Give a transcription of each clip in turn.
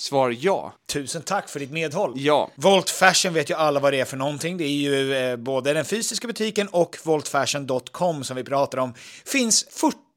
Svar ja. Tusen tack för ditt medhåll. Ja. Volt Fashion vet ju alla vad det är för någonting. Det är ju eh, både den fysiska butiken och voltfashion.com som vi pratar om. Finns 40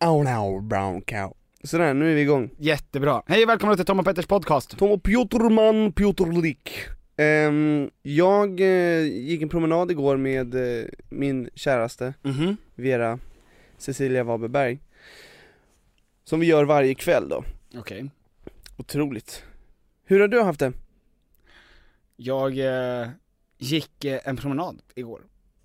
Oh no, brown cow. Sådär, nu är vi igång. Jättebra. Hej och välkomna till Tom och Petters podcast. Tom och Pjotrman Pjotrlik. Ehm, jag eh, gick en promenad igår med eh, Mhm. min käraste Vera Cecilia Waberberg Som vi gör varje kväll då. Okej. Otroligt. Hur har du haft det? Jag eh, gick eh, en promenad igår.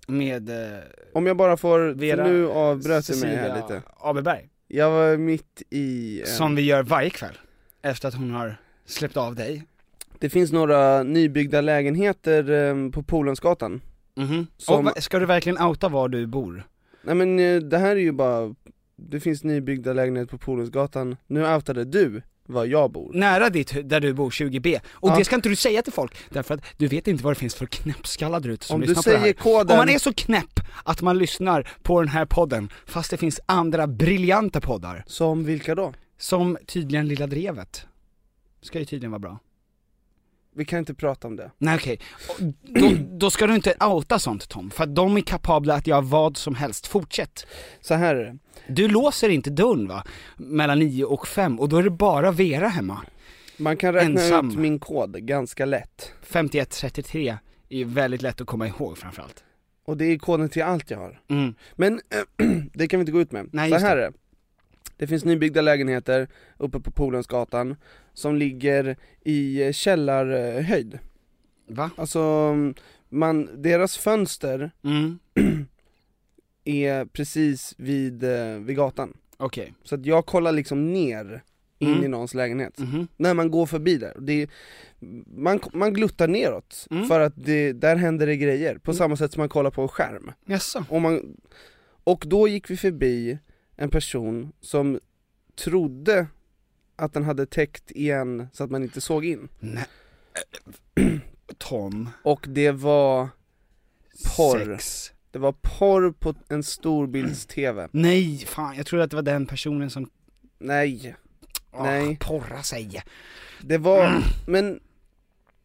Med eh, Om jag bara får, Vera nu avbröt jag mig här lite. Aberberg. Jag var mitt i en... Som vi gör varje kväll. Efter att hon har släppt av dig. Det finns några nybyggda lägenheter eh, på Polensgatan. Mhm. Som- Och ska du verkligen outa var du bor? Nej men eh, det här är ju bara, det finns nybyggda lägenheter på Polensgatan. Nu outade du var jag bor. Nära ditt, där du bor, 20B. Och Ja. det ska inte du säga till folk, därför att du vet inte vad det finns för knäppskallar där ute som Om du lyssnar på det här. säger koden- Om man är så knäpp att man lyssnar på den här podden, fast det finns andra briljanta poddar. Som vilka då? Som tydligen Lilla Drevet. Ska ju tydligen vara bra. Vi kan inte prata om det. Nej okej, Och då, då ska du inte outa sånt Tom, för att de är kapabla att göra vad som helst. Fortsätt. Så här är det. Du låser inte dörren va? Mellan 9 och 5 och då är det bara Vera hemma. Man kan räkna Ensam. ut min kod ganska lätt. 5133 är ju väldigt lätt att komma ihåg framförallt. Och det är koden till allt jag har. Mm. Men det kan vi inte gå ut med. Nej, så här det. är det. Det finns nybyggda lägenheter uppe på Polensgatan som ligger i eh, källarhöjd. Va? Alltså, man, deras fönster Mm. är precis vid, eh, vid gatan. Okej. Så att jag kollar liksom ner in Mm. i någons lägenhet. Mhm. När man går förbi där. Det man, man gluttar neråt, Mm. för att det, där händer det grejer. På samma sätt som man kollar på en skärm. Jaså? Och, man, och då gick vi förbi en person som trodde att den hade täckt igen så att man inte såg in. Nej. Tom. Och det var porr. Sex. Det var porr på en storbilds-tv. Nej, fan jag trodde att det var den personen som, Nej, åh, Nej. porra sig. det var, men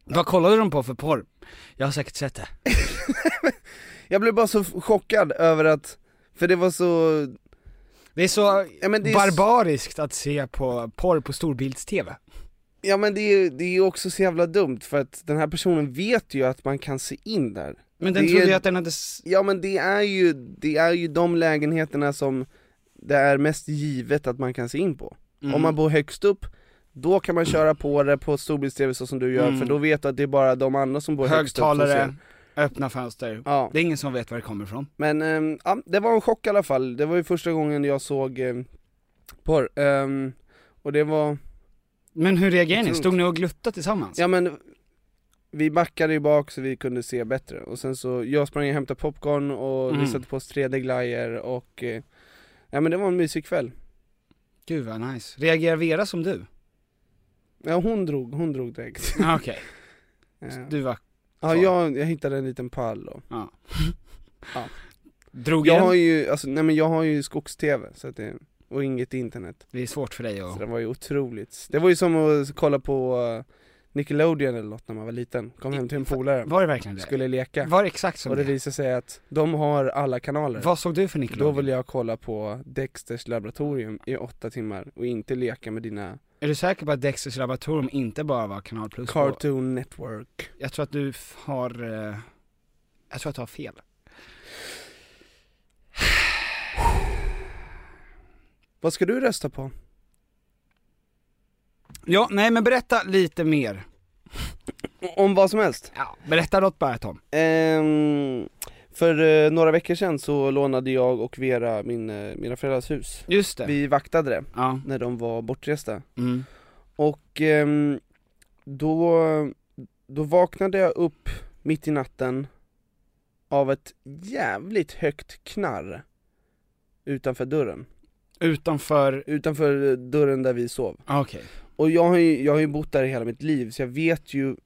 Vad kollade de på för porr? Jag har säkert sett det. jag blev bara så chockad över att, för det var så, Det är så ja det är, barbariskt att se på porr på storbilds-tv. ja, men det är, det är också så jävla dumt för att den här personen vet ju att man kan se in där. Men den Det trodde ju att den hade, Ja men det är ju, det är ju de lägenheterna som det är mest givet att man kan se in på. Mm. Om man bor högst upp, då kan man köra på det på storbilds-tv så som du gör, Mm. för då vet du att det är bara de andra som bor högst upp som högtalare, ser. Öppna fönster. Ja, Det är ingen som vet var det kommer ifrån. men ehm, ja, det var en chock i alla fall, det var ju första gången jag såg um, porr, Ehm, och det var, Men hur reagerade ni? Stod ni och gluttade tillsammans? ja men vi backade ju bak så vi kunde se bättre, och sen så, jag sprang och hämtade popcorn och Mm. vi satte på oss 3D-glajjor och, eh, ja men det var en mysig kväll. Gud vad nice. Reagerar Vera som du? Ja hon drog, hon drog direkt. Ah, Okej, Ja. du var, Ja, jag, jag hittade en liten pall och ja. Ja. Drog Jag den? har ju, alltså, nej men jag har ju skogs-tv, så att det, och inget internet. Det är svårt för dig Så att... det var ju otroligt. Det var ju som att kolla på uh, Nickelodeon eller något när man var liten. Kom hem till en polare, Var det verkligen det? skulle leka. Var det exakt som Och det det? visade sig att de har alla kanaler. Vad såg du för Då Nickelodeon? vill jag kolla på Dexters laboratorium i åtta timmar och inte leka med dina Är du säker på att Dexters laboratorium inte bara var kanal plus? Cartoon Network. Jag tror att du har, eh, jag tror att du har fel. Vad ska du rösta på? Ja, nej men berätta lite mer. Om vad som helst? Ja, berätta något bara Tom. Ehm, för eh, några veckor sedan så lånade jag och Vera min, eh, mina föräldrars hus. Just det. Vi vaktade det Ja. när de var bortresta. Mm. Och ehm, då, då vaknade jag upp mitt i natten av ett jävligt högt knarr utanför dörren. Utanför, Utanför dörren där vi sov. ah, okej. Och jag har ju, jag har ju bott där i hela mitt liv så jag vet ju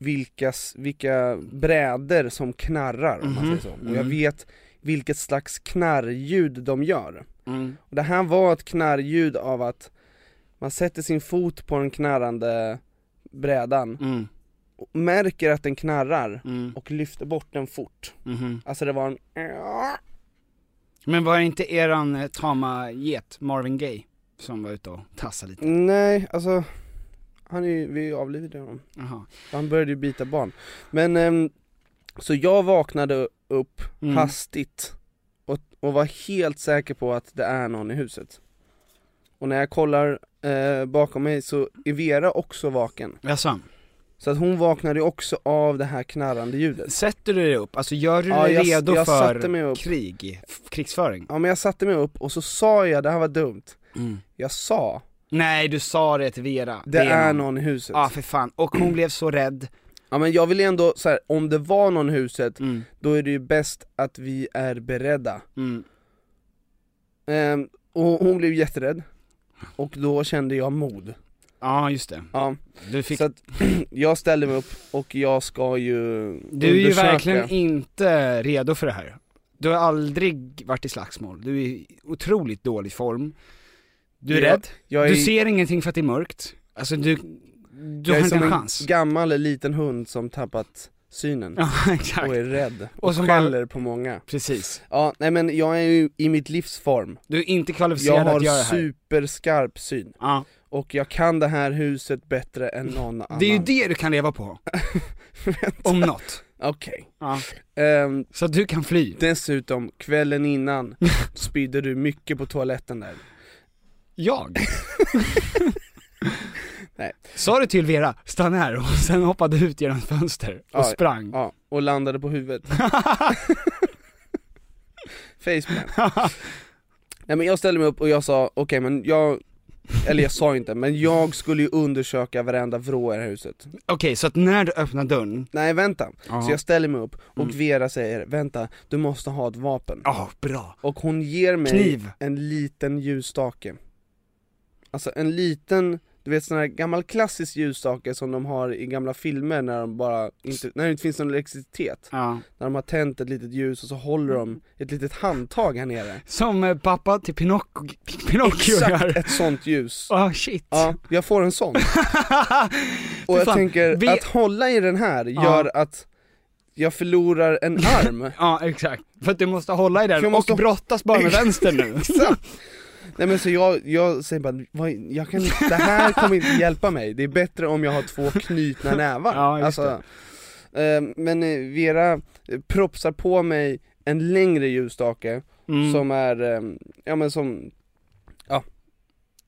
vilkas, vilka brädor som knarrar om man Mhm. säger så. Och jag Mm. vet vilket slags knarrljud de gör. Mm. Och det här var ett knarrljud av att man sätter sin fot på den knarrande brädan, Mm. och märker att den knarrar Mm. och lyfter bort den fort. Mhm. Alltså det var en Men var det inte eran eh, tama get, Marvin Gaye, som var ute och tassade lite? Nej, alltså han är vi avlivade honom. Jaha. Han började ju bita barn. Men, ehm, så jag vaknade upp Mm. hastigt och, och var helt säker på att det är någon i huset. Och när jag kollar eh, bakom mig så är Vera också vaken. Jaså? Så att hon vaknade också av det här knarrande ljudet. Sätter du dig upp? Alltså gör du Ja, dig jag- redo jag för krig? Krigsföring? Ja men jag satte mig upp och så sa jag, det här var dumt, Mm. jag sa, Nej, du sa det till Vera. det, är någon i huset. Ja, för fan. Och hon blev så rädd. Ja men jag vill ändå, så här, om det var någon i huset, Mm. då är det ju bäst att vi är beredda. Mm. Ehm, och hon blev jätterädd, och då kände jag mod. Ja, just det. Ja, Du fick... så att jag ställde mig upp och jag ska ju Du är ju verkligen inte redo för det här. Du har aldrig varit i slagsmål, du är i otroligt dålig form. Du är Jag- rädd, jag är, du ser ingenting för att det är mörkt. Alltså du, du jag har är inte som en en chans. gammal liten hund som tappat synen. Ja, exakt. och är rädd, och, Och som skäller på många. Precis. Ja, nej men jag är ju i mitt livsform. Du är inte Jag kvalificerad att göra har det här. superskarp syn. Ja. Och jag kan det här huset bättre än någon annan. Det är ju det du kan leva på. Om något. Okej. Ja. Ehm, Så du kan fly. dessutom, kvällen innan spydde du mycket på toaletten där. Jag? Nej. Sa du till Vera, stanna här och sen hoppade ut genom ett fönster och Ja, sprang? Ja, och landade på huvudet. Faceplant. Nej men jag ställde mig upp och jag sa, okej men jag, eller jag sa inte, men jag skulle ju undersöka varenda vrå i det här huset. Okej, så att när du öppnar dörren, Nej vänta, Ja. så jag ställer mig upp och Mm. Vera säger, vänta, du måste ha ett vapen. ja bra. Och hon ger mig Kniv. en liten ljusstake. Alltså en liten, du vet sån här gammal klassisk ljusstake som de har i gamla filmer när de bara inte, när det inte finns någon elektricitet. Ja. När de har tänt ett litet ljus och så håller de ett litet handtag här nere. Som eh, pappa till Pinocchio, Pinocchio Exakt gör. ett sånt ljus. Ah shit. Ja, jag får en sån. Och jag fan, tänker, vi- att hålla i den här gör att jag förlorar en arm. Ja exakt, för att du måste hålla i den måste- och brottas bara med vänster nu. Exakt. Nej men så jag, jag säger bara, vad, jag kan, inte- det här kommer inte hjälpa mig, det är bättre om jag har två knutna nävar. Ja, alltså, eh, men Vera eh, propsar på mig en längre ljusstake Mm. som är, eh, ja men som, ja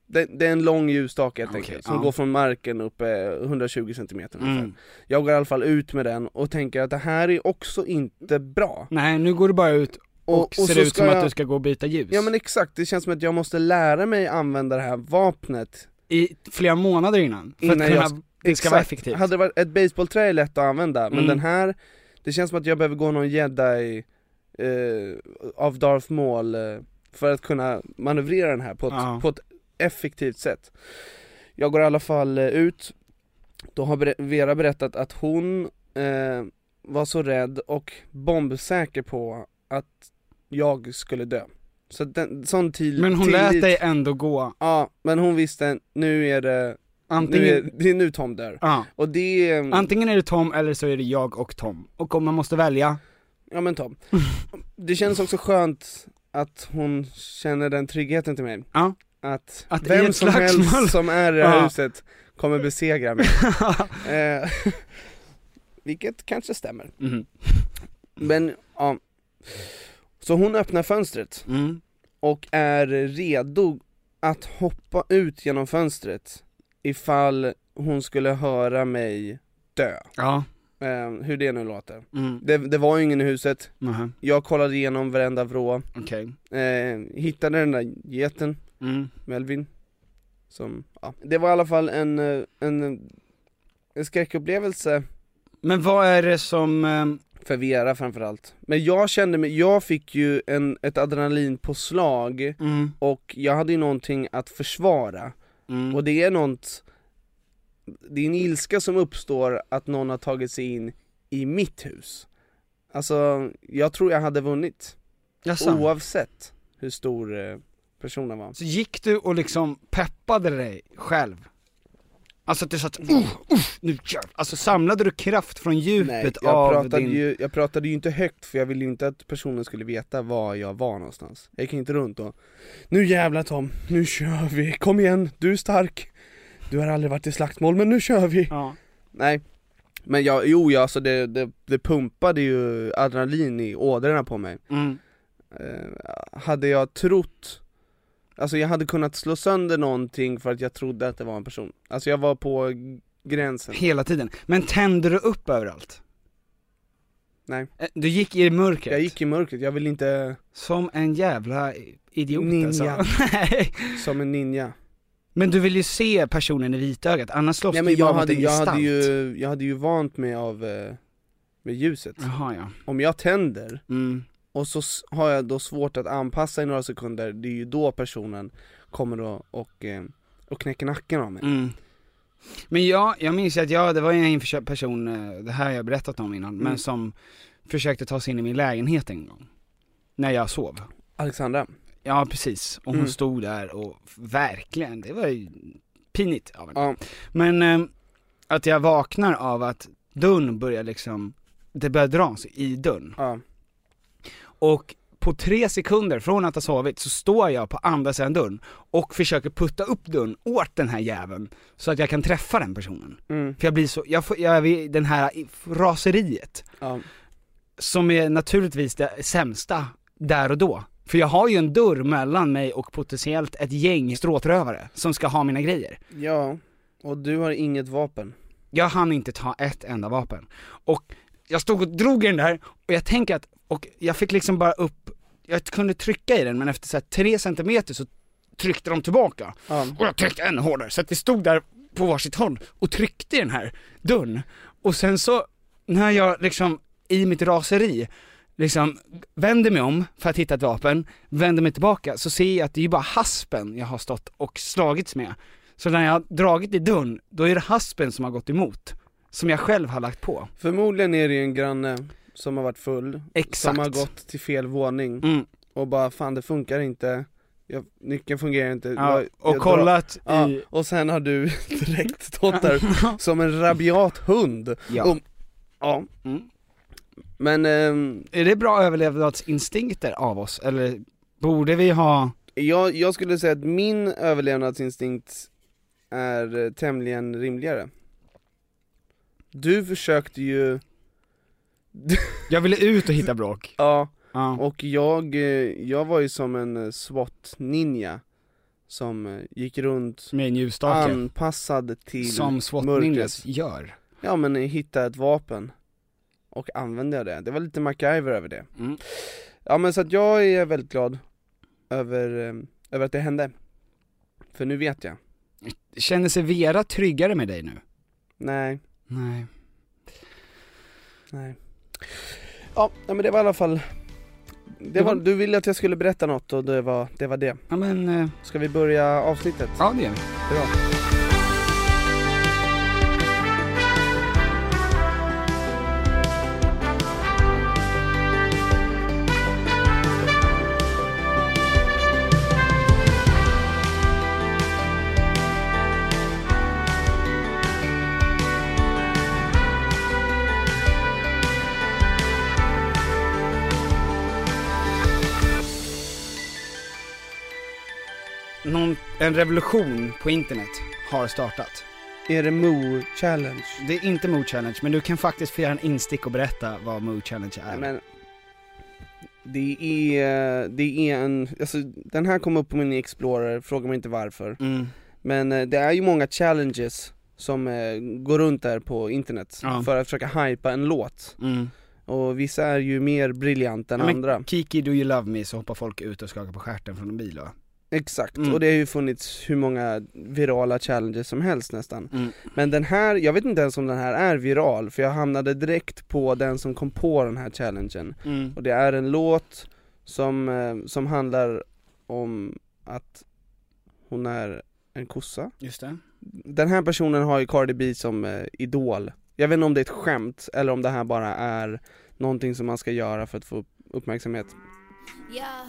det, det är en lång ljusstake helt Okej, enkelt, som ja. går från marken upp eh, 120 cm. Mm. Jag går i alla fall ut med den och tänker att det här är också inte bra. Nej, nu går du bara ut och, ser så ut som jag- att du ska gå och byta ljus. Ja men exakt, det känns som att jag måste lära mig använda det här vapnet I flera månader innan, för Innan att kunna, jag- det ska vara effektivt. Hade det varit ett baseballträ är lätt att använda, men Mm. den här, det känns som att jag behöver gå någon jedi eh, av Darth Maul eh, för att kunna manövrera den här på ett, Ja. på ett effektivt sätt. Jag går i alla fall eh, ut, då har Vera berättat att hon eh, var så rädd och bombsäker på att jag skulle dö. Så den, sån till, Men hon tillit, lät dig ändå gå, Ja, men hon visste, nu är det, nu antingen, är, det är nu Tom dör. ja. Och det är, antingen är det Tom eller så är det jag och Tom. Och om man måste välja, ja men Tom. Det känns också skönt att hon känner den tryggheten till mig. Ja. Att, Att vem som slagsmål- helst som är i det här Ja. huset kommer besegra mig. eh, vilket kanske stämmer. Mhm. Men ja. Så hon öppnar fönstret mm. och är redo att hoppa ut genom fönstret ifall hon skulle höra mig dö. ja, Eh, hur det nu låter. mm. Det, det var ingen i huset, Nähä. jag kollade igenom varenda vrå, okej. eh, hittade den där geten, Mm. Melvin, som, ja. Det var i alla fall en, eh, en, en skräckupplevelse Men vad är det som, ehm, för Vera framförallt. Men jag kände mig, jag fick ju en, ett adrenalinpåslag mm, och jag hade ju någonting att försvara. mm. Och det är något, det är en ilska som uppstår att någon har tagit sig in i mitt hus. Alltså, jag tror jag hade vunnit. Jaså? Oavsett hur stor eh, personen var. Så gick du och liksom peppade dig själv? Alltså att du satt, uh, uh, nu kör Alltså samlade du kraft från djupet Nej, jag av pratade, din... ju, jag pratade ju inte högt för jag ville ju inte att personen skulle veta var jag var någonstans. Jag gick inte runt och Nu jävlar Tom, nu kör vi, kom igen, du är stark. Du har aldrig varit i slagsmål men nu kör vi. Ja. Nej, men jag, jo ja, alltså det, det, det pumpade ju adrenalin i ådrorna på mig. Mm. Eh, hade jag trott, alltså jag hade kunnat slå sönder någonting för att jag trodde att det var en person. Alltså jag var på gränsen. Hela tiden. Men tände du upp överallt? Nej. Eh, Du gick i mörkret? Jag gick i mörkret, jag vill inte Som en jävla idiot Ninja. alltså. Som en ninja. Men du vill ju se personen i vitögat, annars slåss Nej du ju bara jag hade, jag gestalt. hade ju, jag hade ju vant mig av eh, med ljuset. Jaha ja. Om jag tänder Mm. Och så har jag då svårt att anpassa i några sekunder, det är ju då personen kommer då och, eh, och knäcker nacken av mig. Mm. Men jag, jag minns att jag, det var en person, eh, det här har jag berättat om innan, men Mm. som försökte ta sig in i min lägenhet en gång. När jag sov. Alexandra, Ja precis, och hon Mm. stod där och verkligen, det var ju pinigt av henne. ja, Men eh, att jag vaknar av att dörren börjar liksom, det börjar dras i dörren. ja, Och på tre sekunder från att ha sovit så står jag på andra sidan dörren och försöker putta upp dörren åt den här jäveln så att jag kan träffa den personen. mm, För jag blir så, jag får, jag, den här raseriet, ja, som är naturligtvis det sämsta där och då. För jag har ju en dörr mellan mig och potentiellt ett gäng stråtrövare som ska ha mina grejer. ja, och du har inget vapen. Jag hann inte ta ett enda vapen. Och jag stod och drog i den där, och jag tänker att, och jag fick liksom bara upp, jag kunde trycka i den men efter så här tre centimeter så tryckte de tillbaka. Ja, Och jag tryckte ännu hårdare, så att vi stod där på varsitt håll och tryckte i den här dörren. Och sen så, när jag liksom i mitt raseri, liksom vänder mig om för att hitta ett vapen, vänder mig tillbaka, så ser jag att det är ju bara haspen jag har stått och slagits med. Så när jag har dragit i dörren, då är det haspen som har gått emot. Som jag själv har lagt på. förmodligen är det ju en granne som har varit full, Exakt. som har gått till fel våning Mm. och bara fan det funkar inte, jag, nyckeln fungerar inte, Ja, jag, och jag kollat drar, i... ja, och sen har du direkt stått där som en rabiat hund. Ja. Och, ja. Mm. Men ehm, Är det bra överlevnadsinstinkter av oss, eller borde vi ha... jag, jag skulle säga att min överlevnadsinstinkt är eh, tämligen rimligare. Du försökte ju, Jag ville ut och hitta bråk. ja, Ja. och jag, eh, jag var ju som en eh, SWAT-ninja som eh, gick runt Med en ljusstake. anpassad till Som SWAT mörkret. Ninjas gör. Ja men hitta ett vapen och använde det, det var lite MacGyver över det. Mm. Ja men så att jag är väldigt glad över, över att det hände. För nu vet jag. Känner sig Vera tryggare med dig nu? Nej, Nej. nej. Ja, men det var i alla fall det var, var- Du ville att jag skulle berätta något och det var det. Var det. Ja men, eh, Ska vi börja avsnittet? ja det gör vi. Bra. En revolution på internet har startat. Är det Moo Challenge? Det är inte Mood Challenge, men du kan faktiskt få göra en instick och berätta vad Mood Challenge är. Men det är, det är en, alltså den här kom upp på min Explorer, fråga mig inte varför. Mm. Men eh, det är ju många challenges som eh, går runt där på internet Ja. för att försöka hypa en låt. Mm. Och vissa är ju mer briljanta än Ja, andra. Kiki Do You Love Me så hoppar folk ut och skakar på stjärten från en bil va? Exakt, Mm. och det har ju funnits hur många virala challenges som helst nästan. Mm. Men den här, jag vet inte ens om den här är viral, för jag hamnade direkt på den som kom på den här challengen. Mm. Och det är en låt som, eh, som handlar om att hon är en kossa. Just det. Den här personen har ju Cardi B som eh, idol. Jag vet inte om det är ett skämt eller om det här bara är någonting som man ska göra för att få upp- uppmärksamhet. Yeah,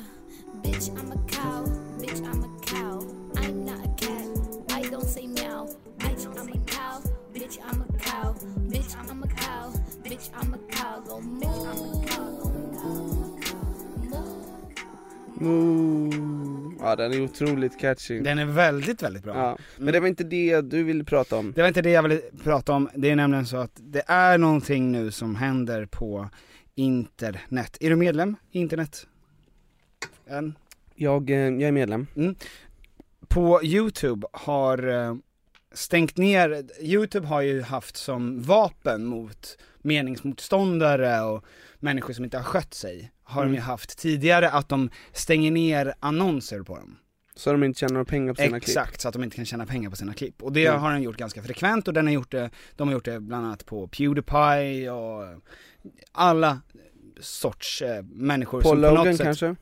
bitch, I'm a cow. Bitch, I'm a cow. I'm not a cat. I don't say meow. Bitch, I'm a cow. Bitch, I'm a cow. Bitch, I'm a cow. Bitch, I'm a cow. Go move. Ja den är otroligt catchy. Den är väldigt, väldigt bra. Ja. Men det var inte det du ville prata om. Det var inte det jag ville prata om, det är nämligen så att det är någonting nu som händer på internet. Är du medlem i internet? En? Jag, eh, jag är medlem. På Youtube har eh, stängt ner, Youtube har ju haft som vapen mot meningsmotståndare och människor som inte har skött sig, har de Mm. ju haft tidigare att de stänger ner annonser på dem. Så de inte tjänar några pengar på sina klipp. Exakt, så att de inte kan tjäna pengar på sina klipp. Och det Mm. har den gjort ganska frekvent och den har gjort det, de har gjort det bland annat på Pewdiepie och alla sorts eh, människor Paul som på Logan något sätt, kanske?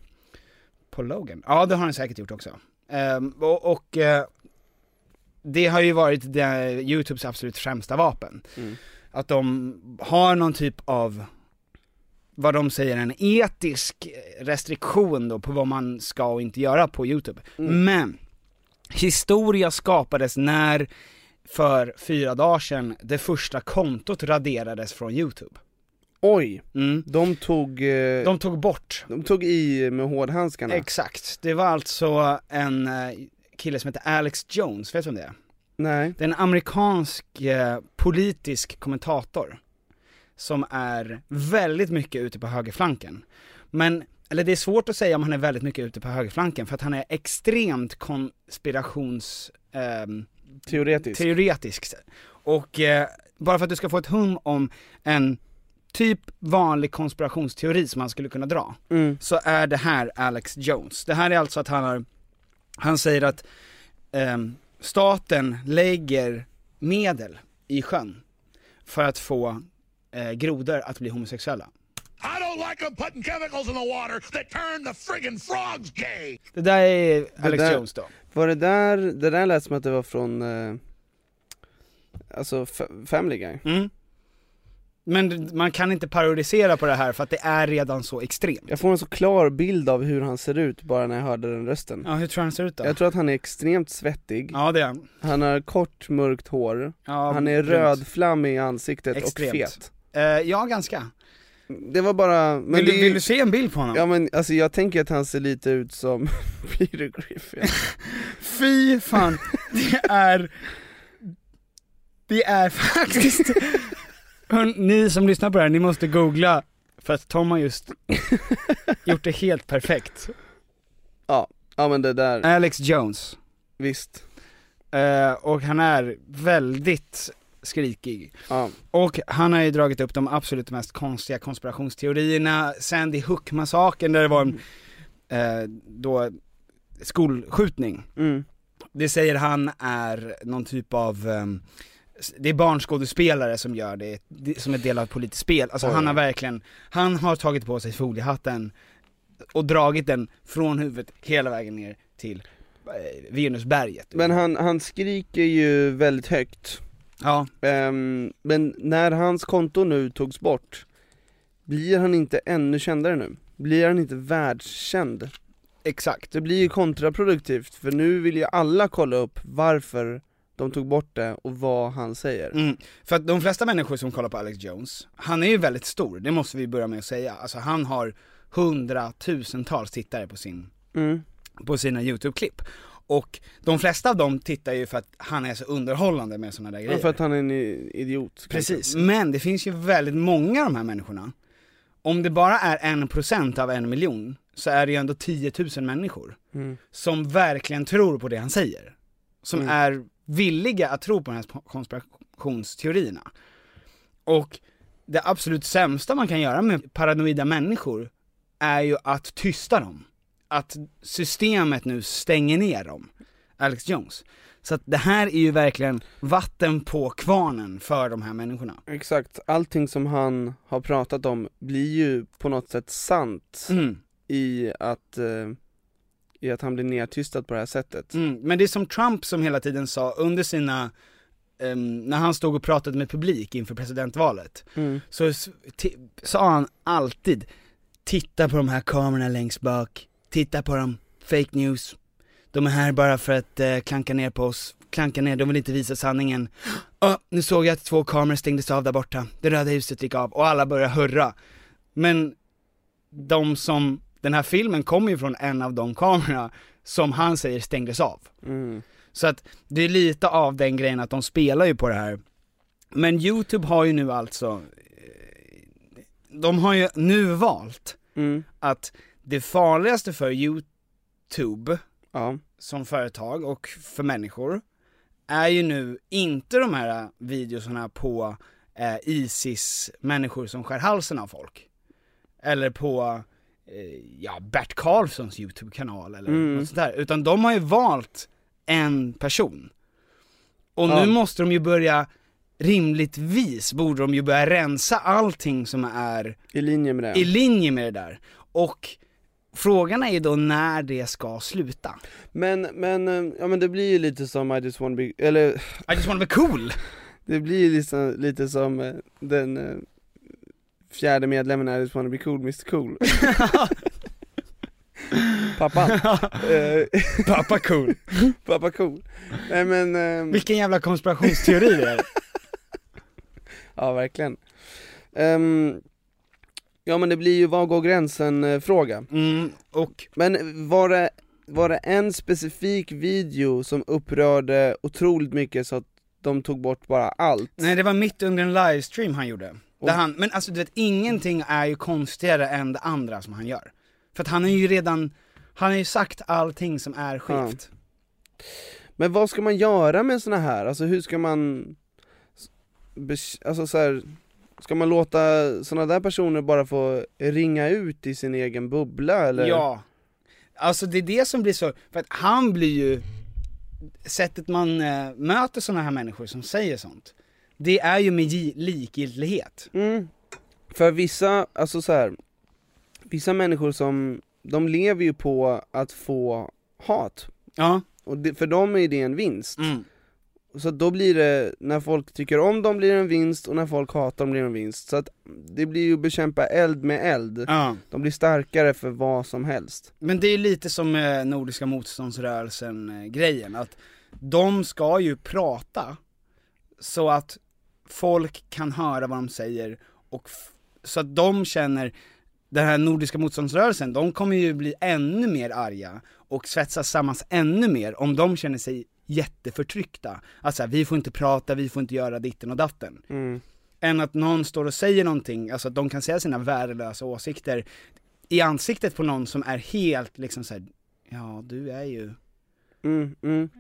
På Logan? Ja det har den säkert gjort också. Ehm, och och eh, det har ju varit det, Youtubes absolut främsta vapen. Mm. Att de har någon typ av, vad de säger, en etisk restriktion då på vad man ska och inte göra på Youtube. Mm. Men, historia skapades när, för fyra dagar sedan, det första kontot raderades från Youtube. Oj! Mm. De tog... Eh, De tog bort de tog i med hårdhandskarna. Exakt, det var alltså en eh, kille som heter Alex Jones, vet du vem det är? Nej. Det är en amerikansk eh, politisk kommentator som är väldigt mycket ute på högerflanken. Men, eller det är svårt att säga om han är väldigt mycket ute på högerflanken för att han är extremt konspirations... ehm, Teoretisk. teoretisk. Och eh, bara för att du ska få ett hum om en typ vanlig konspirationsteori som man skulle kunna dra, Mm. så är det här Alex Jones. Det här är alltså att han har, han säger att ehm, staten lägger medel i sjön för att få eh, grodor att bli homosexuella. I don't like them putting chemicals in the water that turn the friggin' frogs gay. Det där är Alex där- Jones då. Var det där, det där lät som att det var från, eh, alltså F- Family Guy. Mm. Men man kan inte parodisera på det här för att det är redan så extremt. Jag får en så klar bild av hur han ser ut bara när jag hörde den rösten. Ja, hur tror du han ser ut då? Jag tror att han är extremt svettig, Ja det är han. han har kort mörkt hår, Ja, han är rödflammig i ansiktet Extremt. och fet. Eh, ja, ganska. Det var bara, men vill, det vill du se en bild på honom? Ja men alltså jag tänker att han ser lite ut som Peter Griffin. Fy fan, det är... Det är faktiskt... Ni som lyssnar på det här, ni måste googla, för att Tom har just gjort det helt perfekt. ja, ja men det där, Alex Jones. visst. Eh, och han är väldigt skrikig. Ja. Och han har ju dragit upp de absolut mest konstiga konspirationsteorierna, Sandy Hook-massakern där det var en, eh, då, skolskjutning. Mm. Det säger han är någon typ av, s- det är barnskådespelare som gör det, som är del av ett politiskt spel. Alltså Oj. han har verkligen, han har tagit på sig foliehatten och dragit den från huvudet hela vägen ner till eh, Venusberget. Men han, han skriker ju väldigt högt. Ja, Ehm, men när hans konto nu togs bort, blir han inte ännu kändare nu? Blir han inte världskänd? exakt. Det blir ju kontraproduktivt, för nu vill ju alla kolla upp varför de tog bort det och vad han säger. Mm. För att de flesta människor som kollar på Alex Jones, han är ju väldigt stor, det måste vi börja med att säga. Alltså han har hundratusentals tittare på sin Mm. på sina YouTube-klipp. Och de flesta av dem tittar ju för att han är så underhållande med sådana där Ja, grejer. för att han är en idiot. Precis, men det finns ju väldigt många av de här människorna. Om det bara är en procent av en miljon, så är det ju ändå 10 000 människor Mm. som verkligen tror på det han säger. Som Mm. är villiga att tro på de här konspirationsteorierna. Och det absolut sämsta man kan göra med paranoida människor är ju att tysta dem. Att systemet nu stänger ner dem. Alex Jones. Så att det här är ju verkligen vatten på kvarnen för de här människorna. Exakt, allting som han har pratat om blir ju på något sätt sant Mm. i att, eh, i att han blir nedtystad på det här sättet. Mm. Men det är som Trump som hela tiden sa under sina, ehm, när han stod och pratade med publik inför presidentvalet, Mm. så sa han alltid Titta på de här kamerorna längst bak, titta på dem, fake news. De är här bara för att eh, klanka ner på oss, klanka ner, de vill inte visa sanningen. Oh, nu såg jag att två kameror stängdes av där borta, det röda huset gick av och alla började hurra. Men de som, den här filmen kommer ju från en av de kamerorna som han säger stängdes av. Mm. Så att det är lite av den grejen att de spelar ju på det här. Men YouTube har ju nu alltså, eh, de har ju nu valt Mm. att det farligaste för YouTube Ja. som företag och för människor är ju nu inte de här videorna på eh, Isis-människor som skär halsen av folk. Eller på, ja, Bert Karlssons YouTube-kanal eller Mm. något sånt där. Utan de har ju valt en person. Och Ja. nu måste de ju börja, rimligtvis borde de ju börja rensa allting som är I linje med det. i linje med det där. Och frågan är ju då när det ska sluta. Men, men, eh, ja men det blir ju lite som I just wanna be, eller I just wanna be cool! Det blir ju liksom, lite som eh, den eh, fjärde medlemmen i I just wanna be cool, Mr Cool Pappa Eh, Pappa cool. Pappa cool Nej men, ehm, Vilken jävla konspirationsteori det är. ja verkligen Ehm, Ja men det blir ju var går gränsen eh, fråga Mm, och Men var det, var det en specifik video som upprörde otroligt mycket så att de tog bort bara allt? Nej det var mitt under en livestream han gjorde. Där han, men alltså du vet, ingenting är ju konstigare än det andra som han gör. För att han har ju redan, han har ju sagt allting som är skevt. Men vad ska man göra med såna här? Alltså hur ska man, alltså så här, ska man låta såna där personer bara få ringa ut i sin egen bubbla eller? Ja. Alltså det är det som blir så, för att han blir ju, sättet man eh, möter såna här människor som säger sånt, det är ju med gi- likgiltighet. Mm. För vissa, alltså så här, vissa människor som, de lever ju på att få hat. Ja. Och det, för dem är det en vinst. Mm. Så då blir det, när folk tycker om dem blir det en vinst och när folk hatar dem blir det en vinst. Så att det blir ju bekämpa eld med eld. Ja. De blir starkare för vad som helst. Men det är lite som eh, Nordiska motståndsrörelsen eh, grejen, att de ska ju prata så att folk kan höra vad de säger och så att de känner, den här Nordiska motståndsrörelsen, de kommer ju bli ännu mer arga och svetsas samman ännu mer om de känner sig jätteförtryckta. Alltså vi får inte prata, vi får inte göra ditten och datten. Mm. Än att någon står och säger någonting, alltså att de kan säga sina värdelösa åsikter i ansiktet på någon som är helt liksom såhär, ja du är ju Mm, mm.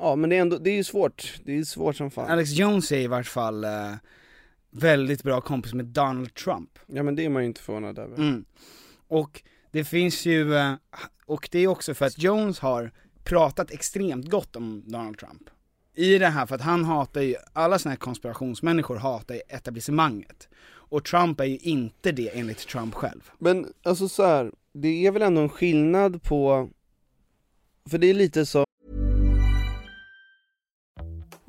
Ja men det är ändå, det är ju svårt, det är svårt som fan. Alex Jones är i vart fall eh, väldigt bra kompis med Donald Trump. Ja men det är man ju inte förvånad över. Mm. Och det finns ju, eh, och det är också för att Jones har pratat extremt gott om Donald Trump. I det här, för att han hatar ju, alla såna här konspirationsmänniskor hatar ju etablissemanget. Och Trump är ju inte det enligt Trump själv. Men alltså så här, det är väl ändå en skillnad på, för det är lite så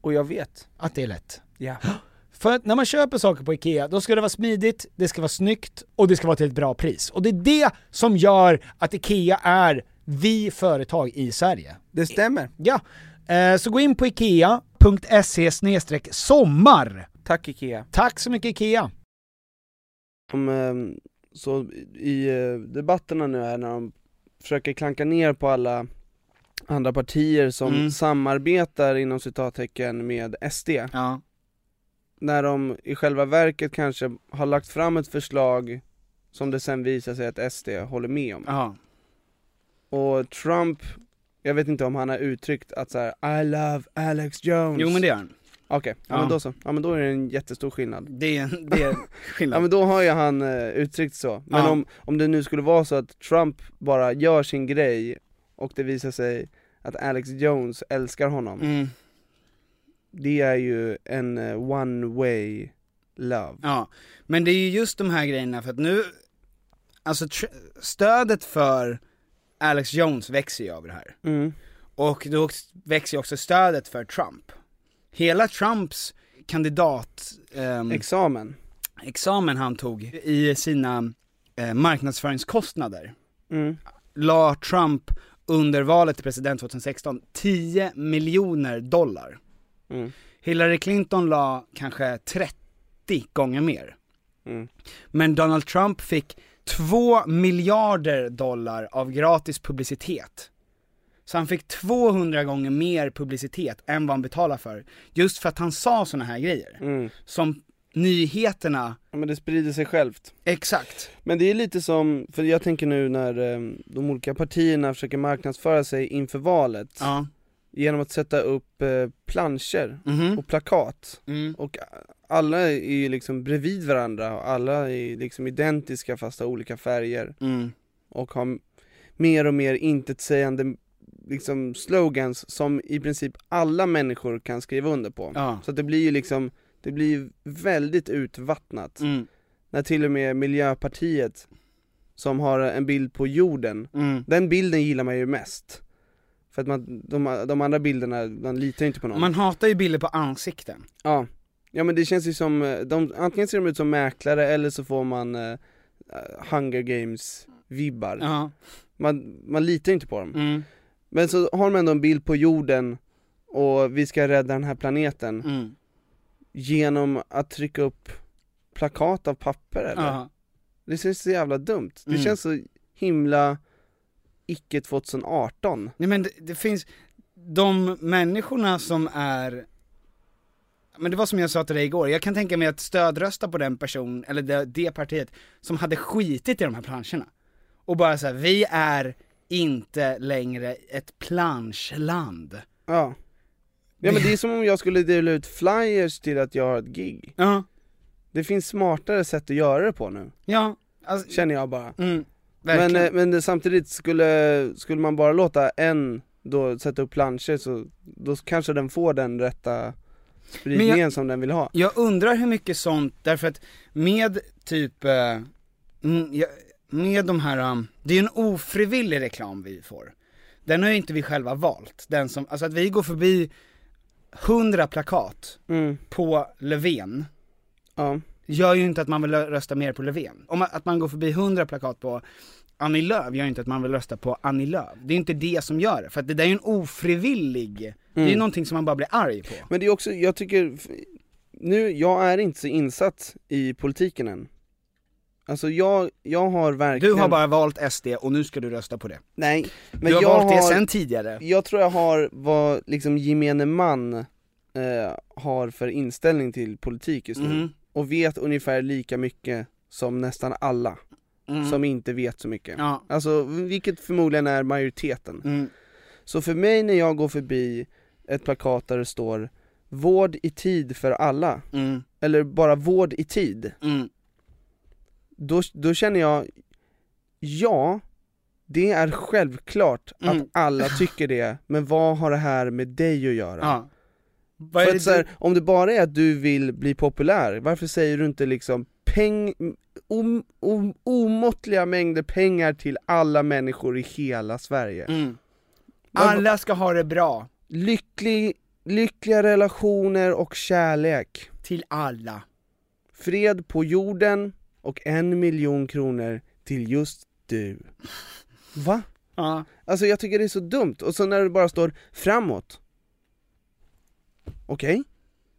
Och jag vet. Att det är lätt. Ja. För att när man köper saker på IKEA, då ska det vara smidigt, det ska vara snyggt och det ska vara till ett bra pris. Och det är det som gör att IKEA är vi företag i Sverige. Det stämmer. Ja. Eh, Så gå in på IKEA.se sommar. Tack IKEA. Tack så mycket IKEA. Om, ehm, så i eh, debatterna nu här när de försöker klanka ner på alla andra partier som Mm. samarbetar inom citattecken med SD Ja. När de i själva verket kanske har lagt fram ett förslag som det sen visar sig att SD håller med om Ja. Och Trump, jag vet inte om han har uttryckt att så här: I love Alex Jones Jo men det gör han. Okej, ja. Ja. men då så, ja men då är det en jättestor skillnad Det är, det är skillnad. Ja men då har ju han eh, uttryckt så, men Ja. om, om det nu skulle vara så att Trump bara gör sin grej och det visar sig att Alex Jones älskar honom Mm. Det är ju en eh, one way love Ja, men det är ju just de här grejerna för att nu, alltså stödet för Alex Jones växer ju av det här. mm. Och då växer ju också stödet för Trump. Hela Trumps kandidat... ehm, Examen examen han tog i sina eh, marknadsföringskostnader mm. la Trump under valet till president 2016 10 miljoner dollar. Mm. Hillary Clinton la kanske 30 gånger mer. Mm. Men Donald Trump fick 2 miljarder dollar av gratis publicitet. Så han fick 200 gånger mer publicitet än vad han betalade för. Just för att han sa såna här grejer. Mm. Som nyheterna, Ja men det sprider sig självt exakt. Men det är lite som, för jag tänker nu när eh, de olika partierna försöker marknadsföra sig inför valet Ja. Genom att sätta upp eh, planscher Mhm. och plakat Mm. Och alla är ju liksom bredvid varandra och alla är liksom identiska fast har olika färger Mm. Och har mer och mer intetsägande liksom slogans som i princip alla människor kan skriva under på Ja. Så att det blir ju liksom, det blir väldigt utvattnat Mm. När till och med Miljöpartiet Som har en bild på jorden Mm. Den bilden gillar man ju mest För att man, de, de andra bilderna, man litar ju inte på någon Man hatar ju bilder på ansikten. Ja, ja men det känns ju som, eh, de, antingen ser de ut som mäklare eller så får man eh, Hunger Games vibbar Ja. man, man litar inte på dem Mm. Men så har de ändå en bild på jorden och vi ska rädda den här planeten Mm. Genom att trycka upp plakat av papper eller? Ja. Det känns så jävla dumt, det Mm. känns så himla icke 2018 Nej men det, det finns, de människorna som är men det var som jag sa till dig igår, jag kan tänka mig att stödrösta på den person, eller det, det partiet, som hade skitit i de här planscherna. Och bara såhär, vi är inte längre ett planschland. Ja Ja men det är som om jag skulle dela ut flyers till att jag har ett gig. Ja. Det finns smartare sätt att göra det på nu, Ja, alltså, känner jag bara. Mm, Men, eh, men det, samtidigt skulle, skulle man bara låta en då sätta upp planscher så, då kanske den får den rätta spridningen som den vill ha. Jag undrar hur mycket sånt, därför att med typ, eh, med de här, um, det är ju en ofrivillig reklam vi får. Den har ju inte vi själva valt, den som, alltså att vi går förbi hundra plakat mm. på Löfven, Ja, gör ju inte att man vill rösta mer på Löfven. Om att man går förbi hundra plakat på Annie Lööf gör inte att man vill rösta på Annie Lööf. Det är inte det som gör det, för att det där är ju en ofrivillig, det är ju Mm. någonting som man bara blir arg på. men det är också, jag tycker, nu, jag är inte så insatt i politiken än Alltså jag, jag har verkligen Du har bara valt SD och nu ska du rösta på det. Nej, men du har jag valt det har, sen tidigare. Jag tror jag har vad liksom gemene man eh, har för inställning till politik just nu Mhm. Och vet ungefär lika mycket som nästan alla Mm. som inte vet så mycket. Ja. Alltså, vilket förmodligen är majoriteten. Mm. Så för mig när jag går förbi ett plakat där det står Vård i tid för alla, Mm. eller bara vård i tid, Mm. Då, då känner jag, ja, det är självklart Mm. att alla tycker det, men vad har det här med dig att göra? Ja. För att så här, om det bara är att du vill bli populär, varför säger du inte liksom peng, om, om, omåttliga mängder pengar till alla människor i hela Sverige? Mm. Alla ska ha det bra. Lycklig, lyckliga relationer och kärlek. Till alla. Fred på jorden och en miljon kronor till just du. Va? Ja. Alltså jag tycker det är så dumt, och så när det bara står framåt. Okej?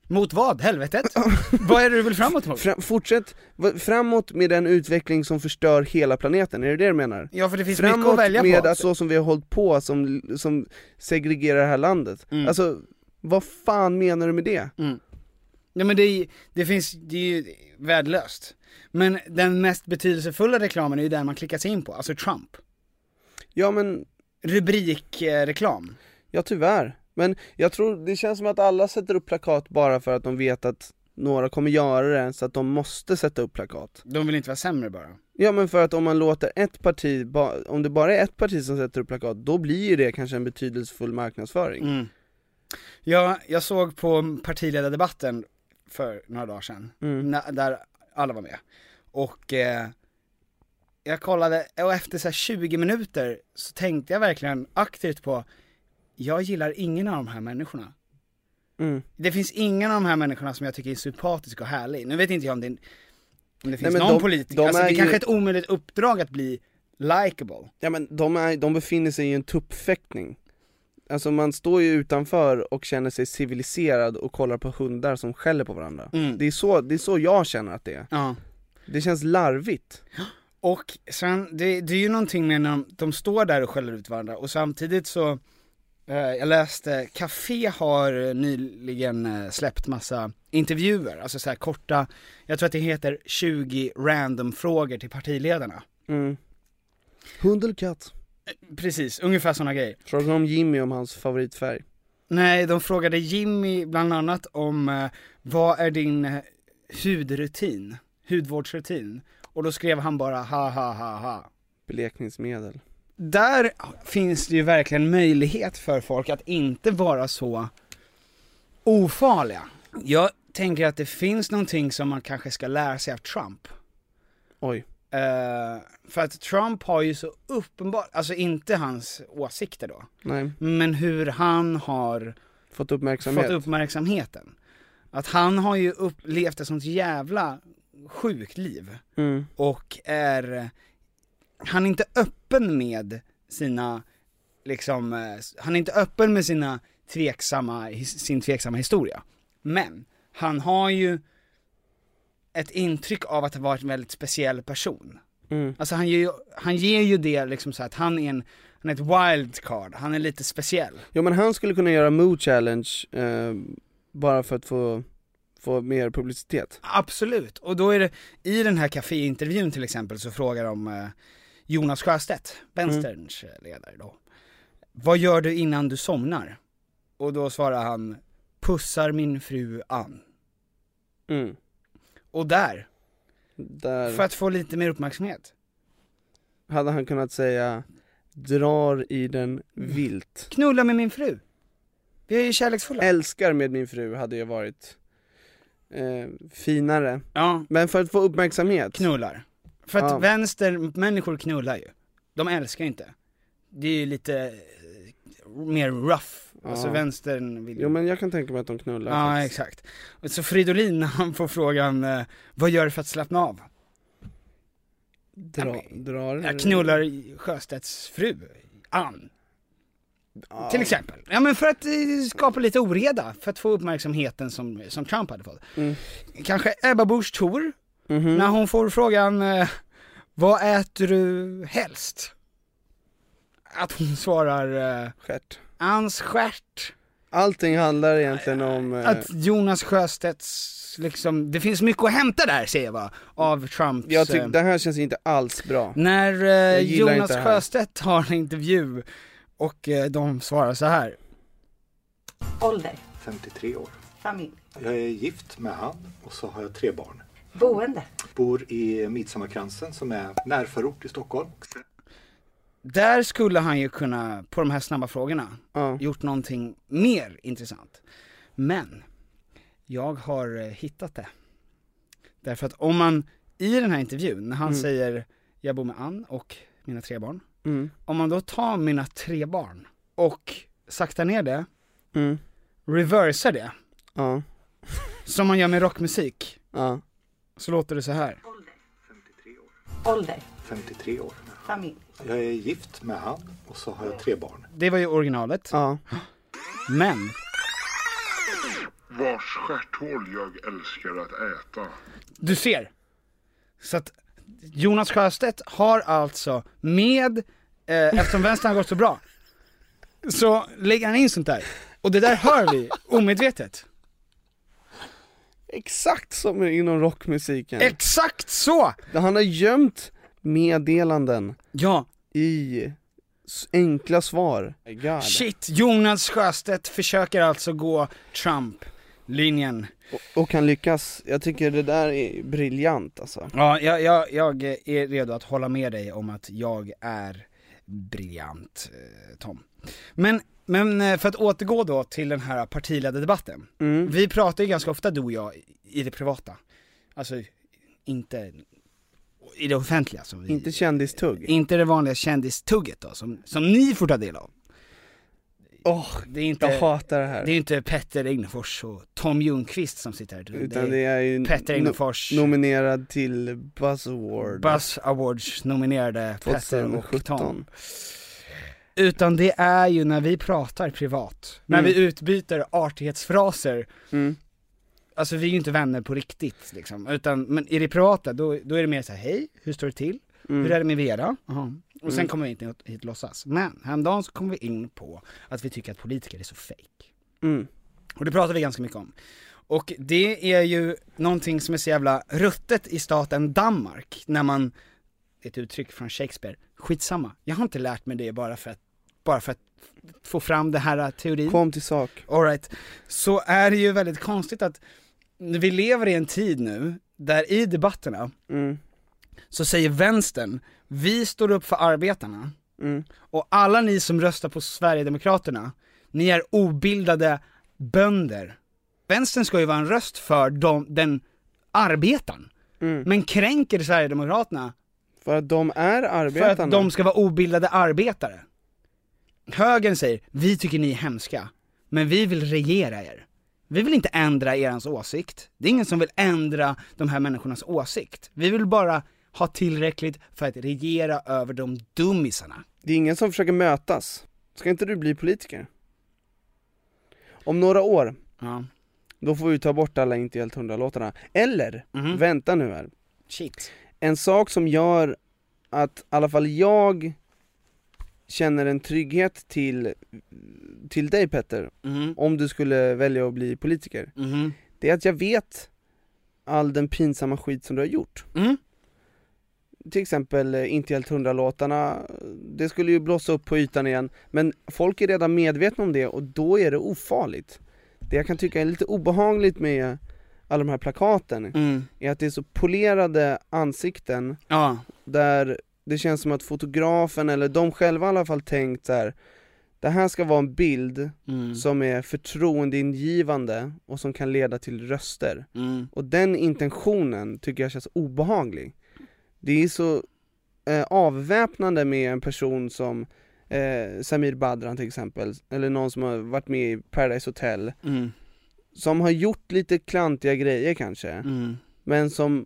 Mot vad? Helvetet? vad är det du vill framåt mot? Fra, fortsätt, framåt med den utveckling som förstör hela planeten, är det det du menar? Ja, för det finns framåt mycket att välja med på. att så som vi har hållit på, som, som segregerar det här landet. Mm. Alltså, vad fan menar du med det? Mm. Ja men det, är, det finns, det är ju värdelöst. Men den mest betydelsefulla reklamen är ju den man klickar sig in på, alltså Trump. Ja men... Rubrikreklam. Ja tyvärr, men jag tror, det känns som att alla sätter upp plakat bara för att de vet att några kommer göra det, så att de måste sätta upp plakat. De vill inte vara sämre bara. Ja men för att om man låter ett parti, om det bara är ett parti som sätter upp plakat, då blir ju det kanske en betydelsefull marknadsföring. Mm. Ja, jag såg på partiledardebatten för några dagar sedan, Mm. där alla var med. Och eh, jag kollade, och efter så här 20 minuter så tänkte jag verkligen aktivt på, jag gillar ingen av de här människorna. Mm. Det finns ingen av de här människorna som jag tycker är sympatisk och härlig. Nu vet inte jag om det, om det finns men någon de- politiker, de alltså är det ju- kanske är ett omöjligt uppdrag att bli likable. Ja men de, är, de befinner sig i en tuppfäktning Alltså man står ju utanför och känner sig civiliserad och kollar på hundar som skäller på varandra Mm. det, är så, det är så jag känner att det är Ja. Det känns larvigt Och sen, det, det är ju någonting med när de, de står där och skäller ut varandra och samtidigt så, eh, jag läste, Café har nyligen eh, släppt massa intervjuer, alltså så här korta, jag tror att det heter 20 random frågor till partiledarna. mm. Hund eller katt? Precis, ungefär sådana grejer. Fråga om Jimmy om hans favoritfärg Nej, de frågade Jimmy bland annat om eh, vad är din eh, hudrutin, hudvårdsrutin? Och då skrev han bara ha ha ha ha. Blekningsmedel Där finns det ju verkligen möjlighet för folk att inte vara så ofarliga. Jag tänker att det finns någonting som man kanske ska lära sig av Trump. Oj Eh, för att Trump har ju så uppenbart, alltså inte hans åsikter då, Nej, men hur han har fått uppmärksamhet fått uppmärksamheten. Att han har ju upplevt ett sånt jävla sjukt liv mm. och är, han är inte öppen med sina, liksom, eh, han är inte öppen med sina tveksamma, sin tveksamma historia. Men, han har ju ett intryck av att vara en väldigt speciell person. Mm. Alltså han ger ju, han ger ju det liksom så att han är en, han är ett wildcard, han är lite speciell. Jo men han skulle kunna göra Mood Challenge eh, bara för att få, få mer publicitet Absolut, och då är det, i den här kaféintervjun till exempel så frågar de eh, Jonas Sjöstedt, vänsterns eh, ledare då. Vad gör du innan du somnar? Och då svarar han, pussar min fru Ann. mm. Och där, Där för att få lite mer uppmärksamhet. hade han kunnat säga Drar i den vilt Knulla med min fru. Vi är ju kärleksfulla. Älskar med min fru hade ju varit eh, finare Ja, Men för att få uppmärksamhet knullar. För att Ja. vänstermänniskor knullar ju. De älskar inte. Det är ju lite mer rough. Alltså Ja. vänstern vill ju Jo men jag kan tänka mig att de knullar Ja faktiskt. exakt. Så Fridolin han får frågan, eh, vad gör du för att slappna av? Dra, drar Jag knullar Sjöstedts fru, Ann. Ja. Till exempel. Ja men för att eh, skapa lite oreda, för att få uppmärksamheten som, som Trump hade fått. Mm. Kanske Ebba Busch Thor, Mhm. när hon får frågan, eh, vad äter du helst? Att hon svarar, eh, Stjärt. Anns stjärt. Allting handlar egentligen om eh, Att Jonas Sjöstedts liksom, det finns mycket att hämta där ser jag va, av Trumps... Jag tycker eh, det här känns inte alls bra. När eh, Jonas. Sjöstedt har en intervju och eh, de svarar så här. Ålder? 53 år. Familj? Jag är gift med han och så har jag tre barn. Boende? Bor i Midsommarkransen som är närförort i Stockholm. Där skulle han ju kunna, på de här snabba frågorna, gjort någonting mer intressant. Men, jag har eh, hittat det. Därför att om man, i den här intervjun, när han Mm. säger 'Jag bor med Ann och mina tre barn' Mm. Om man då tar mina tre barn och saktar ner det, Mm. reversar det, Ja. som man gör med rockmusik, Ja. så låter det så här. Ålder? 53 år. Familj? Jag är gift med han och så har jag tre barn. Det var ju originalet. Ja. Men, Vars stjärthål jag älskar att äta. du ser. Så att Jonas Sjöstedt har alltså med, eh, eftersom vänstern har gått så bra, så lägger han in sånt där. Och det där hör vi omedvetet. Exakt som inom rockmusiken. Exakt så! Han har gömt meddelanden Ja. I enkla svar. God. Shit, Jonas Sjöstedt försöker alltså gå Trump-linjen. Och, och han lyckas, jag tycker det där är briljant alltså. Ja, jag, jag, jag är redo att hålla med dig om att jag är briljant, eh, Tom. Men, men eh, för att återgå då till den här partiledardebatten. Mm. Vi pratar ju ganska ofta du och jag i det privata. Alltså, inte i det offentliga. Så vi, Inte kändistugg. inte det vanliga kändistugget då, som, som ni får ta del av. Åh, det är inte, jag hatar det här. Det är inte Petter Egnefors och Tom Ljungqvist som sitter här. Utan det är ju Petter no- Egnefors, nominerad till Buzz Award Buzz Awards nominerade Petter och 2017. Tom. Utan det är ju när vi pratar privat, när Mm. vi utbyter artighetsfraser Mm. Alltså vi är ju inte vänner på riktigt liksom, utan, men i det privata då, då är det mer så här: hej, hur står det till? Mm. Hur är det med Vera? Jaha. Och sen Mm. kommer vi inte hit och låtsas. Men häromdagen så kom vi in på att vi tycker att politiker är så fake. Mm. Och det pratar vi ganska mycket om. Och det är ju någonting som är så jävla ruttet i staten Danmark, när man, ett uttryck från Shakespeare, skitsamma, jag har inte lärt mig det bara för att, bara för att få fram det här teorin. Kom till sak. Alright, så är det ju väldigt konstigt att vi lever i en tid nu, där i debatterna, Mm. så säger vänstern, vi står upp för arbetarna, Mm. och alla ni som röstar på Sverigedemokraterna, ni är obildade bönder. Vänstern ska ju vara en röst för de, den arbetaren, Mm. men kränker Sverigedemokraterna För att de är för arbetarna. att de ska vara obildade arbetare. Högern säger, vi tycker ni är hemska, men vi vill regera er. Vi vill inte ändra erans åsikt. Det är ingen som vill ändra de här människornas åsikt. Vi vill bara ha tillräckligt för att regera över de dummisarna. Det är ingen som försöker mötas. Ska inte du bli politiker? Om några år, Ja. då får vi ta bort alla Inte helt hundra-låtarna. Eller, Mhm. vänta nu här. Shit. En sak som gör att i alla fall jag känner en trygghet till, till dig Petter, Mhm. om du skulle välja att bli politiker. Mhm. Det är att jag vet all den pinsamma skit som du har gjort. Mm. Till exempel eh, Inte helt hundra-låtarna, det skulle ju blåsa upp på ytan igen, men folk är redan medvetna om det och då är det ofarligt. Det jag kan tycka är lite obehagligt med alla de här plakaten, Mm. är att det är så polerade ansikten Ja. där det känns som att fotografen, eller de själva i alla fall tänkt så här. Det här ska vara en bild Mm. som är förtroendeingivande och som kan leda till röster. Mm. Och den intentionen tycker jag känns obehaglig. Det är så eh, avväpnande med en person som eh, Samir Badran till exempel, eller någon som har varit med i Paradise Hotel, Mm. som har gjort lite klantiga grejer kanske, Mm. men som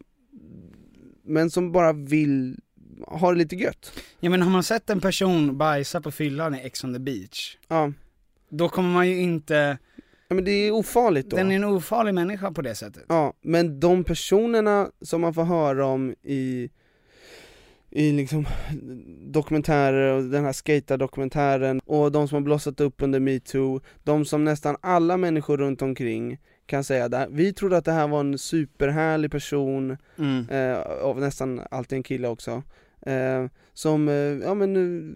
men som bara vill ha det lite gött. Ja men har man sett en person bajsa på fyllan i Ex on the beach, Ja. då kommer man ju inte, ja men det är ofarligt då. den är en ofarlig människa på det sättet. Ja, men de personerna som man får höra om i i liksom dokumentärer och den här skater-dokumentären och de som har blossat upp under metoo, de som nästan alla människor runt omkring kan säga det här, vi trodde att det här var en superhärlig person, Mm. eh, av nästan alltid en kille också, eh, som, eh, ja men nu,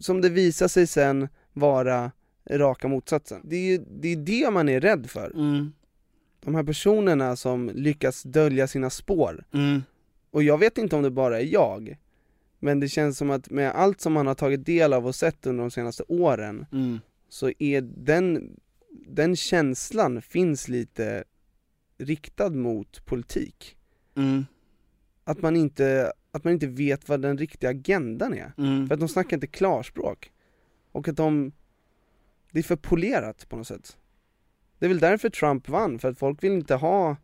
som det visar sig sen vara raka motsatsen. Det är ju det, är det man är rädd för. Mm. De här personerna som lyckas dölja sina spår. Mm. Och jag vet inte om det bara är jag, men det känns som att med allt som man har tagit del av och sett under de senaste åren, Mm. så är den, den känslan finns lite riktad mot politik. Att man inte, att man inte vet vad den riktiga agendan är. Mm. För att de snackar inte klarspråk. Och att de, det är för polerat på något sätt. Det är väl därför Trump vann, för att folk vill inte ha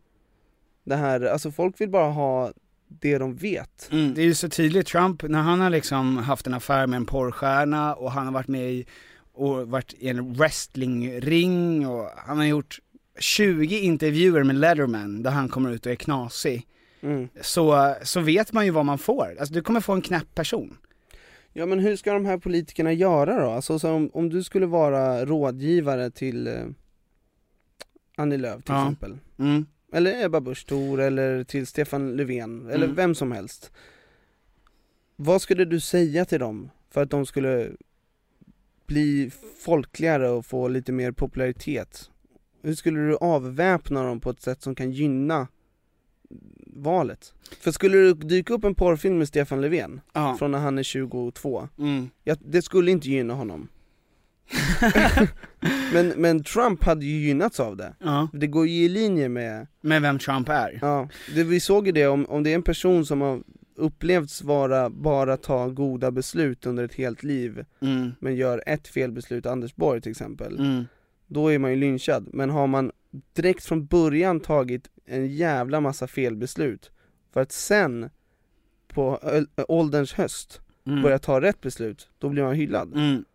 det här, alltså folk vill bara ha det de vet. Mm, det är ju så tydligt, Trump, när han har liksom haft en affär med en porrstjärna och han har varit med i, och varit i en wrestlingring och han har gjort 20 intervjuer med Letterman där han kommer ut och är knasig. Mm. Så, så vet man ju vad man får, alltså du kommer få en knäpp person. Ja men hur ska de här politikerna göra då? Alltså så om, om du skulle vara rådgivare till eh, Annie Lööf till Ja. exempel Mm. Eller Ebba Busch Thor eller till Stefan Löfven, eller Mm. vem som helst Vad skulle du säga till dem för att de skulle bli folkligare och få lite mer popularitet? Hur skulle du avväpna dem på ett sätt som kan gynna valet? För skulle det dyka upp en porrfilm med Stefan Löfven, Ja. från när han är 22, Mm. ja, det skulle inte gynna honom men, men Trump hade ju gynnats av det, Ja. det går ju i linje med Med vem Trump är. Ja, det, vi såg ju det om, om det är en person som har upplevts vara, bara ta goda beslut under ett helt liv Mm. Men gör ett felbeslut, Anders Borg till exempel Mm. Då är man ju lynchad, men har man direkt från början tagit en jävla massa felbeslut För att sen, på ålderns höst, Mm. börja ta rätt beslut, då blir man hyllad Mm.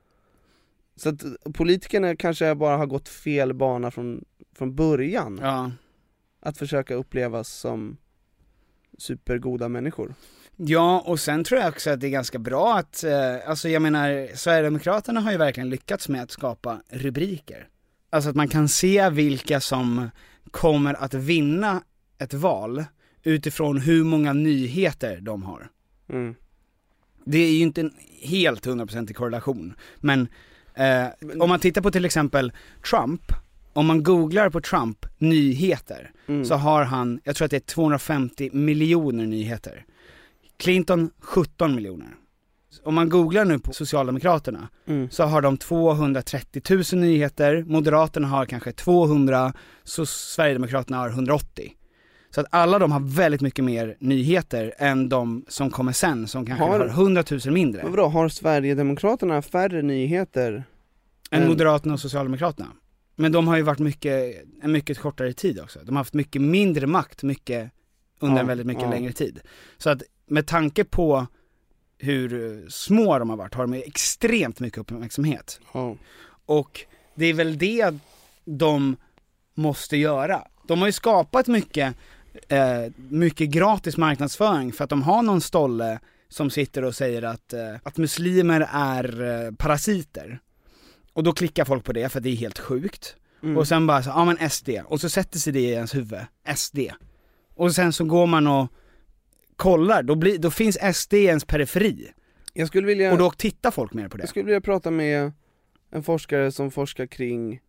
Så att politikerna kanske bara har gått fel bana från, från början Ja. Att försöka upplevas som supergoda människor Ja, och sen tror jag också att det är ganska bra att, eh, alltså jag menar, Sverigedemokraterna har ju verkligen lyckats med att skapa rubriker. Alltså att man kan se vilka som kommer att vinna ett val utifrån hur många nyheter de har. Mm. Det är ju inte en helt hundraprocentig korrelation, men eh, om man tittar på till exempel Trump, om man googlar på Trump nyheter, Mm. så har han, jag tror att det är 250 miljoner nyheter. Clinton 17 miljoner. Om man googlar nu på Socialdemokraterna, Mm. så har de 230 000 nyheter, Moderaterna har kanske 200, så Sverigedemokraterna har 180. Så att alla de har väldigt mycket mer nyheter än de som kommer sen, som kanske Har- har, 100 000 mindre. Men vadå, har Sverigedemokraterna färre nyheter? Än än- Moderaterna och Socialdemokraterna. Men de har ju varit mycket, en mycket kortare tid också. De har haft mycket mindre makt, mycket, under Ja, en väldigt mycket ja. längre tid. Så att med tanke på hur eh, små de har varit, har de extremt mycket uppmärksamhet. Ja. Och det är väl det de måste göra. De har ju skapat mycket, eh, mycket gratis marknadsföring för att de har någon stolle som sitter och säger att, eh, att muslimer är eh, parasiter. Och då klickar folk på det för det är helt sjukt. Mm. Och sen bara så, ja men SD, och så sätter sig det i ens huvud, SD. Och sen så går man och kollar, då, blir, då finns SD i ens periferi. Jag skulle vilja, Och då tittar folk mer på det. jag skulle vilja prata med en forskare som forskar kring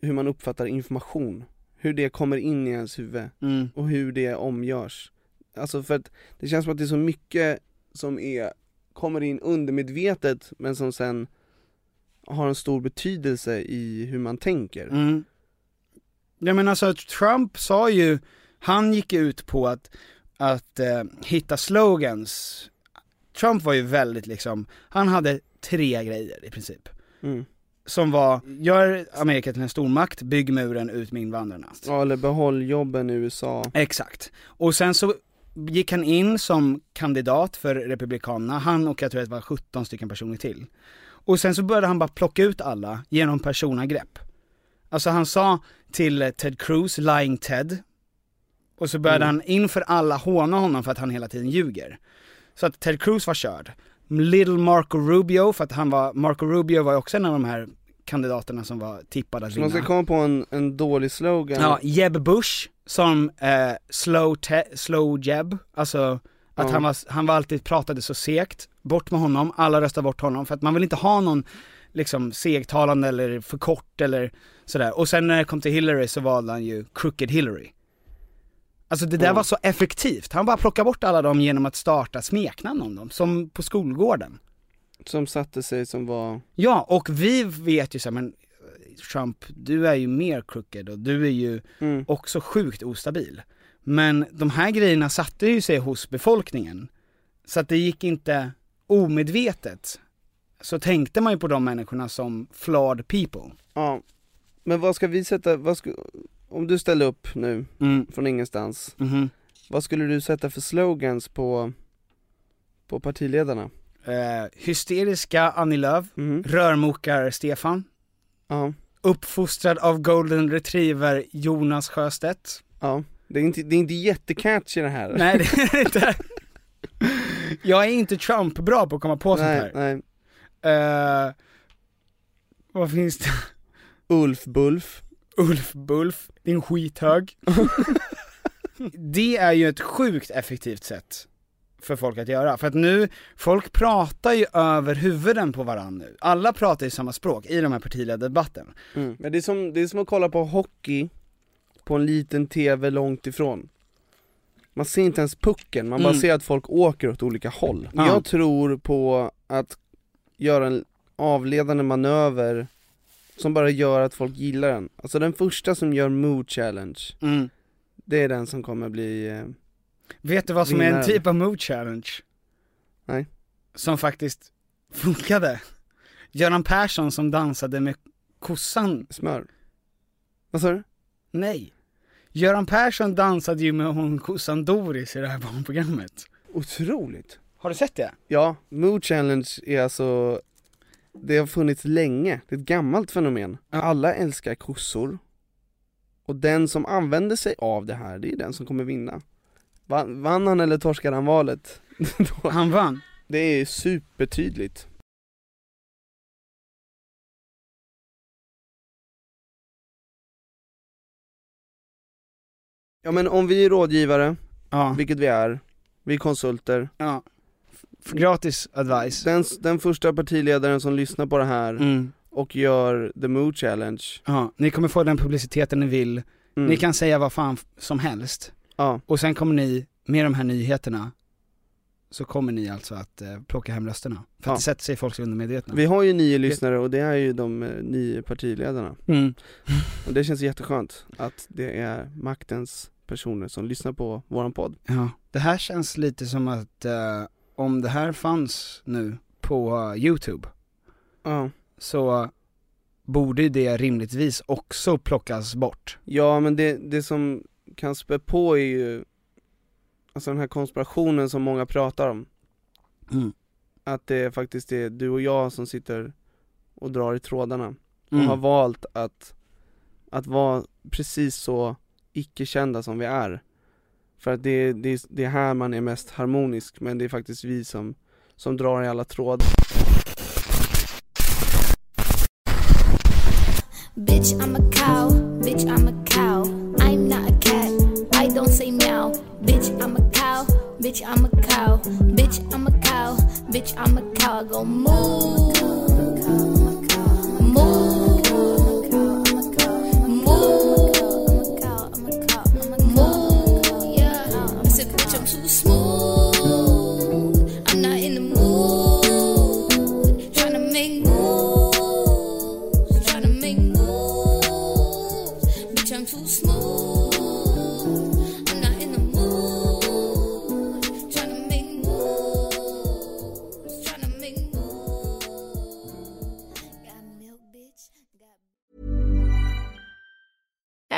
hur man uppfattar information, hur det kommer in i ens huvud Mm. och hur det omgörs. Alltså för att det känns som att det är så mycket som är, kommer in undermedvetet men som sen har en stor betydelse i hur man tänker. Mm. Ja men alltså Trump sa ju, han gick ut på att, att eh, hitta slogans. Trump var ju väldigt liksom, han hade tre grejer i princip. Mm. Som var, gör Amerika till en stormakt, bygg muren ut med invandrarna. Ja eller behåll jobben i USA. Exakt. Och sen så gick han in som kandidat för Republikanerna, han och jag tror att det var 17 stycken personer till. Och sen så började han bara plocka ut alla genom personangrepp. Alltså han sa till Ted Cruz, lying Ted, och så började Mm. han inför alla håna honom för att han hela tiden ljuger. Så att Ted Cruz var körd. Little Marco Rubio, för att han var, Marco Rubio var ju också en av de här kandidaterna som var tippade att Så man vinna. ska komma på en, en dålig slogan Ja, Jeb Bush som eh, slow, te- slow Jeb, alltså att Ja. han, var, han var alltid pratade så segt, bort med honom, alla röstar bort honom för att man vill inte ha någon liksom segtalande eller för kort eller sådär. Och sen när det kom till Hillary så valde han ju Crooked Hillary. Alltså det där Ja. var så effektivt, han bara plockade bort alla dem genom att starta smeknamn om dem, som på skolgården. som satte sig som var, Ja, och vi vet ju så här, men Trump, du är ju mer crooked och du är ju Mm. också sjukt ostabil. Men de här grejerna satte ju sig hos befolkningen. Så att det gick inte omedvetet. Så tänkte man ju på de människorna som flawed people. ja. Men vad ska vi sätta, vad ska, om du ställer upp nu, Mm. från ingenstans, Mhm. vad skulle du sätta för slogans på, på partiledarna? Eh, hysteriska Annie Lööf, Mhm. rörmokar Stefan, Ja, uppfostrad av golden retriever Jonas Sjöstedt. ja. Det är inte, det är inte jättecatchy det här. Nej det är inte. Jag är inte Trump-bra på att komma på sånt nej, här. nej. Eh, vad finns det? Ulf Bulf. Ulf Bulf, din skithög. det är ju ett sjukt effektivt sätt för folk att göra. För att nu, folk pratar ju över huvuden på varandra nu. Alla pratar ju samma språk i de här partiledardebatten. Mm. Men det är, som, det är som att kolla på hockey på en liten TV långt ifrån. Man ser inte ens pucken, man bara Mm. ser att folk åker åt olika håll. Ja. Jag tror på att göra en avledande manöver som bara gör att folk gillar den. Alltså den första som gör mood challenge, Mm. det är den som kommer bli... Eh, Vet du vad som är en typ av mood challenge? Nej. Som faktiskt funkade. Göran Persson som dansade med kossan. smör. Vad sa du? Nej. Göran Persson dansade ju med hon kossan Doris i det här barnprogrammet. Otroligt! Har du sett det? Ja, mood challenge är alltså Det har funnits länge, det är ett gammalt fenomen Alla älskar kossor Och den som använder sig av det här, det är den som kommer vinna Vann, vann han eller torskade han valet? Han vann. det är supertydligt Ja men om vi är rådgivare, Ja. vilket vi är, vi är konsulter Ja. Gratis advice. den, den första partiledaren som lyssnar på det här Mm. och gör the mood challenge Ja, ni kommer få den publiciteten ni vill. mm. Ni kan säga vad fan som helst. Ja, Och sen kommer ni, med de här nyheterna, så kommer ni alltså att eh, plocka hem rösterna. För Ja. att det sätter sig i folks undermedvetna. vi har ju nio lyssnare och det är ju de eh, nio partiledarna Mm. Och det känns jätteskönt att det är maktens personer som lyssnar på våran podd Ja. Det här känns lite som att eh, om det här fanns nu på youtube, Ja, så borde det rimligtvis också plockas bort. ja men det, det som kan spä på är ju Alltså den här konspirationen som många pratar om Mm. Att det faktiskt är du och jag som sitter och drar i trådarna och Mm. har valt att, att vara precis så icke-kända som vi är för att det, det, det är här man är mest harmonisk, men det är faktiskt vi som, som drar i alla trådar Bitch, I'm a cow. Bitch, I'm a cow. I'm not a cat. I don't say meow. Bitch, I'm a cow. Bitch, I'm a cow. Bitch, I'm a cow. Bitch, I'm a cow. I go moo. Moo.